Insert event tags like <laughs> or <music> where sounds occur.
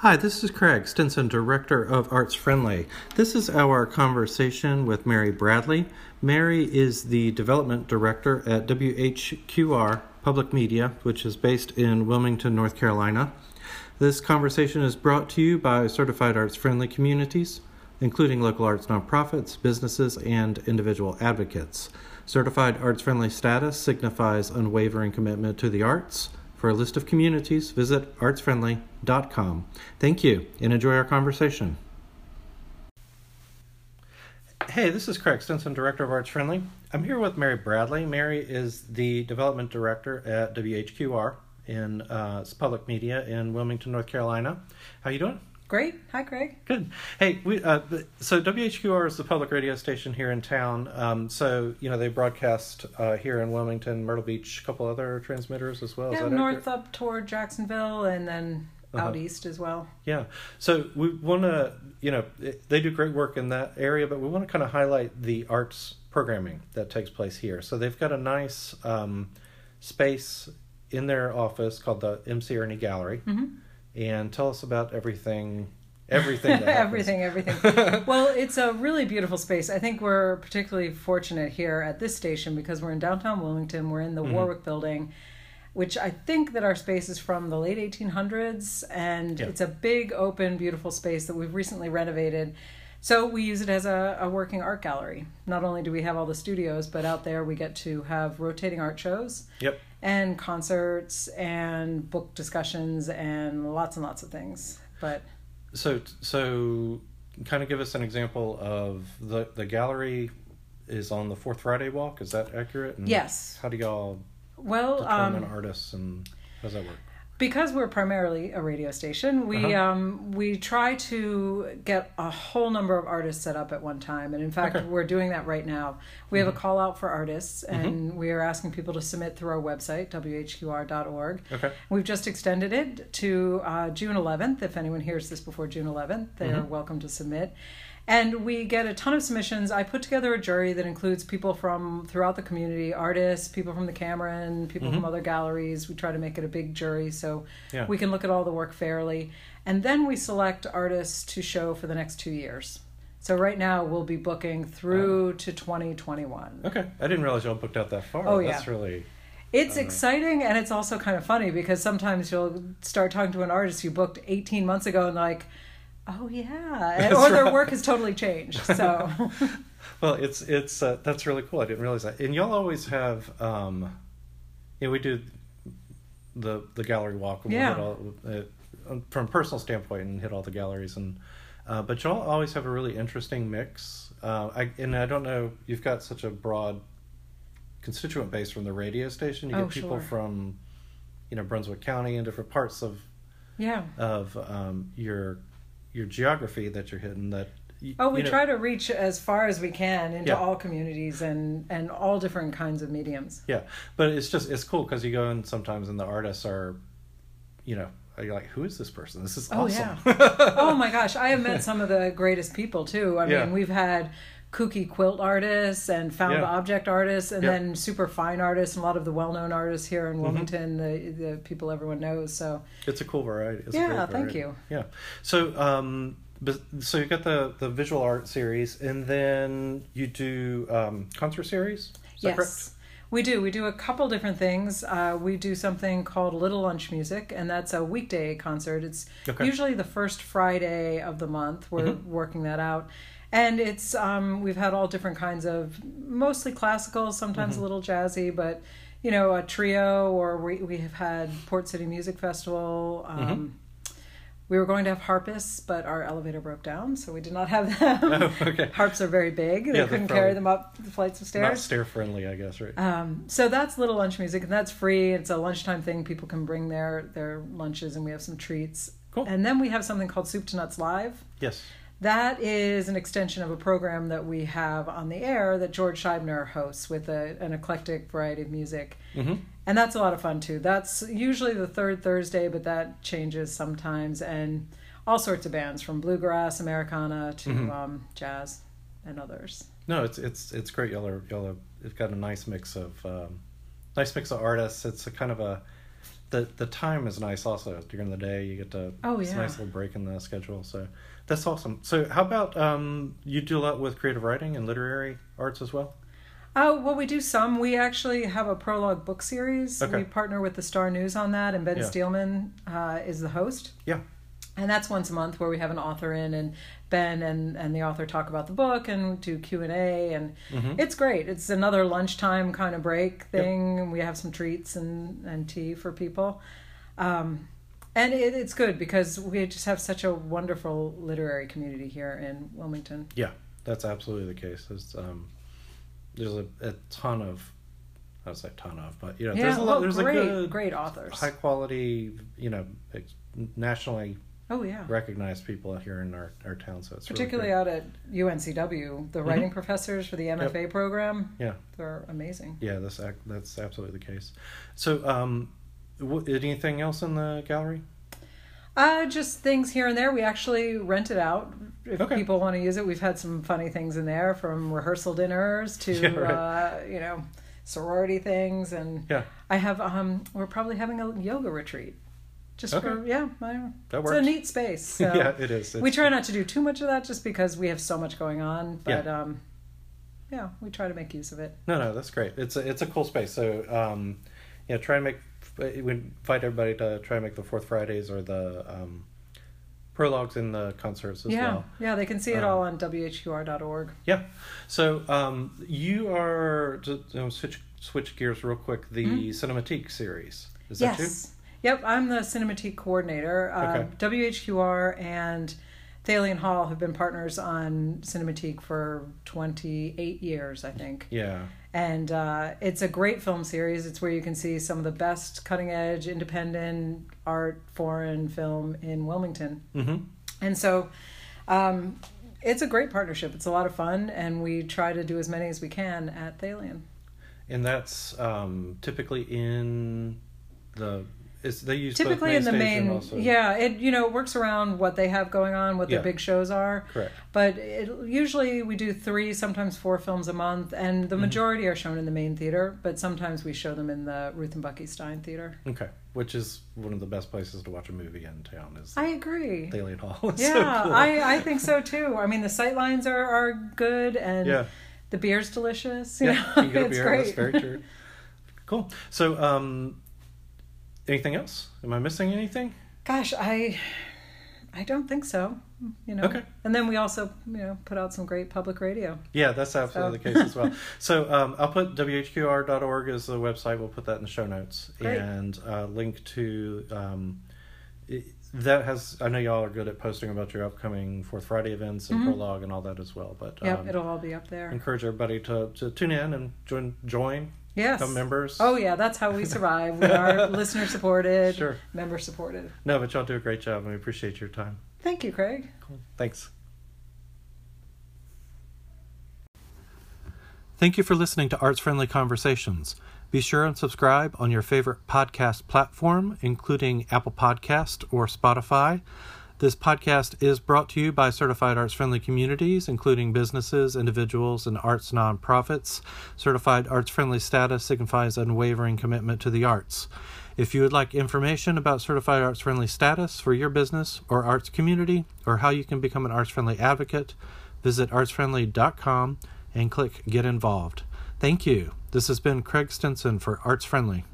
Hi, this is Craig Stinson, Director of Arts Friendly. This is our conversation with Mary Bradley. Mary is the Development Director at WHQR Public Media, which is based in Wilmington, North Carolina. This conversation is brought to you by certified arts friendly communities, including local arts nonprofits, businesses, and individual advocates. Certified arts friendly status signifies unwavering commitment to the arts. For a list of communities, visit artsfriendly.com. Thank you and enjoy our conversation. Hey, this is Craig Stinson, Director of Arts Friendly. I'm here with Mary Bradley. Mary is the Development Director at WHQR in uh, public media in Wilmington, North Carolina. How you doing? Great. Hi, Craig. Good. Hey, we uh, so WHQR is the public radio station here in town. Um, so you know they broadcast uh, here in Wilmington, Myrtle Beach, a couple other transmitters as well. Yeah, north accurate? up toward Jacksonville, and then uh-huh. out east as well. Yeah. So we want to, you know, they do great work in that area, but we want to kind of highlight the arts programming that takes place here. So they've got a nice um, space in their office called the MC Erny Gallery. Mm-hmm and tell us about everything everything <laughs> everything everything. <laughs> Well it's a really beautiful space. I think we're particularly fortunate here at this station because we're in downtown wilmington. We're in the mm-hmm. warwick building which i think that our space is from the late 1800s and it's a big open beautiful space that we've recently renovated so we use it as a, a working art gallery not only do we have all the studios but out there we get to have rotating art shows yep and concerts and book discussions and lots and lots of things. But so so kind of give us an example of the the gallery is on the fourth Friday walk. Is that accurate? And yes. How do y'all well determine um, artists and how does that work? Because we're primarily a radio station, we uh-huh. um, we try to get a whole number of artists set up at one time, and in fact, okay. we're doing that right now. We mm-hmm. have a mm-hmm. call out for artists, mm-hmm. and mm-hmm. we are asking people to submit through our website whqr.org. Okay. We've just extended it to uh, June 11th. If anyone hears this before June 11th, they mm-hmm. are welcome to submit. And we get a ton of submissions. I put together a jury that includes people from throughout the community, artists, people from the Cameron, people mm-hmm. from other galleries. We try to make it a big jury so yeah. we can look at all the work fairly. And then we select artists to show for the next two years. So right now we'll be booking through to 2021. Okay. I didn't realize y'all booked out that far. Oh, yeah. That's really it's uh, exciting and it's also kind of funny because sometimes you'll start talking to an artist you booked 18 months ago and like oh yeah. <laughs> Or their work has totally changed so. <laughs> Well it's it's uh, that's really cool. I didn't realize that. And y'all always have um you know we do the the gallery walk yeah. All, uh, from a personal standpoint and hit all the galleries and uh, but y'all always have a really interesting mix. Uh, I, and i don't know you've got such a broad constituent base from the radio station. You oh, get people sure. from you know brunswick county and different parts of yeah. of um, your your geography that you're hitting that you, oh we you know, try to reach as far as we can into yeah. all communities and and all different kinds of mediums. Yeah but it's just it's cool because you go in sometimes and the artists are you know you're like who is this person? This is oh, yeah. <laughs> oh my gosh i have met some of the greatest people too. I mean we've had kooky quilt artists and found yeah. object artists and then super fine artists and a lot of the well-known artists here in mm-hmm. wilmington mm-hmm. the, the people everyone knows so it's a cool variety it's yeah variety. thank you yeah so um so you got the the visual art series and then you do um concert series yes correct? We do. We do a couple different things. Uh, we do something called Little Lunch Music, and that's a weekday concert. It's okay. usually the first Friday of the month. We're mm-hmm. working that out and it's um, we've had all different kinds of mostly classical sometimes mm-hmm. a little jazzy but you know a trio or we, we have had port city music festival um, mm-hmm. we were going to have harpists but our elevator broke down so we did not have them. Oh, okay. harps are very big. They yeah, couldn't carry them up the flights of stairs. Not stair friendly i guess right? Um, so that's little lunch music and that's free. It's a lunchtime thing. People can bring their their lunches and we have some treats. Cool. And then we have something called soup to nuts live. Yes that is an extension of a program that we have on the air that George Scheibner hosts with a, an eclectic variety of music. Mm-hmm. And that's a lot of fun too. That's usually the third Thursday, but that changes sometimes. And all sorts of bands from bluegrass, Americana to mm-hmm. um, jazz and others. No, it's it's it's great. Y'all are y'all have got a nice mix of um, nice mix of artists. It's a kind of a the the time is nice also during the day. You get to oh it's yeah, a nice little break in the schedule. So that's awesome. So how about um, you do a lot with creative writing and literary arts as well? Oh, well, we do some. We actually have a prologue book series. Okay. We partner with the Star News on that, and Ben Yeah. Steelman uh, is the host. Yeah. And that's once a month where we have an author in, and Ben and, and the author talk about the book and do Q and A, and Mhm. it's great. It's another lunchtime kind of break thing, and we have some treats and, and tea for people. Um, and it, it's good because we just have such a wonderful literary community here in Wilmington. Yeah, that's absolutely the case. There's um, there's a, a ton of I would say ton of, but you know, Yeah, there's a lot. well, There's great, a good, great authors. high quality, you know, nationally Oh yeah. recognized people out here in our, our town. So it's particularly really out at UNCW, the writing professors for the MFA program. Yeah. they're amazing. yeah, that's that's absolutely the case. So, um, wh- anything else in the gallery? Uh, just things here and there. We actually rent it out if Okay. people want to use it. We've had some funny things in there, from rehearsal dinners to <laughs> Yeah, right. uh, you know sorority things, and Yeah, I have um, we're probably having a yoga retreat. Just for Okay. yeah, I, that it's a neat space. <laughs> So. yeah, it is. we try not to do too much of that just because we have so much going on but Yeah. um yeah we try to make use of it No, no, that's great. It's a it's a cool space. So, um, yeah, try and make we invite everybody to try and make the fourth Fridays or the um, prologues in the concerts as yeah well. yeah they can see it Um, all on whqr.org Yeah. So um, you are to you know, switch switch gears real quick. The Mhm. Cinematique series is that you? Yep i'm the cinematique coordinator uh, whqr and Thalian Hall have been partners on Cinematique for 28 years, I think. Yeah. And uh, it's a great film series. It's where you can see some of the best cutting edge, independent art, foreign film in Wilmington. Mm-hmm. And so um, it's a great partnership. It's a lot of fun, and we try to do as many as we can at Thalian. And that's um, typically in the. Is they use Typically in the main, yeah, it you know it works around what they have going on, what their Yeah. big shows are. Correct. But it, usually we do three, sometimes four films a month, and Mm-hmm. the majority are shown in the main theater. But sometimes we show them in the Ruth and Bucky Stein Theater. Okay. Which is one of the best places to watch a movie in town is I agree. Thalian Hall. <laughs> It's Yeah, so cool. I, I think so too. I mean, the sight lines are, are good, and yeah. the beer's delicious. You Yeah. know, You get a <laughs> it's beer. great. That's very true. <laughs> Cool. So, um, anything else? Am I missing anything? Gosh, I I don't think so. You know. Okay. And then we also, you know, put out some great public radio. Yeah, that's absolutely So- the case as well. <laughs> So um, I'll put whqr.org as the website. We'll put that in the show notes Great. and uh, link to um, it, that has. I know y'all are good at posting about your upcoming Fourth Friday events and Mhm. prologue and all that as well. But Yep, um, it'll all be up there. encourage everybody to, to tune in and join join Yes. become members. Oh yeah, that's how we survive. We are <laughs> listener supported, Sure. member supported. No, but y'all do a great job, and we appreciate your time. Thank you, Craig. Cool. Thanks. Thank you for listening to Arts Friendly Conversations. Be sure and subscribe on your favorite podcast platform, including Apple Podcast or Spotify. This podcast is brought to you by certified arts friendly communities, including businesses, individuals, and arts nonprofits. Certified arts friendly status signifies unwavering commitment to the arts. If you would like information about certified arts friendly status for your business or arts community, or how you can become an arts friendly advocate, visit artsfriendly.com and click Get Involved. Thank you. This has been Craig Stinson for Arts Friendly.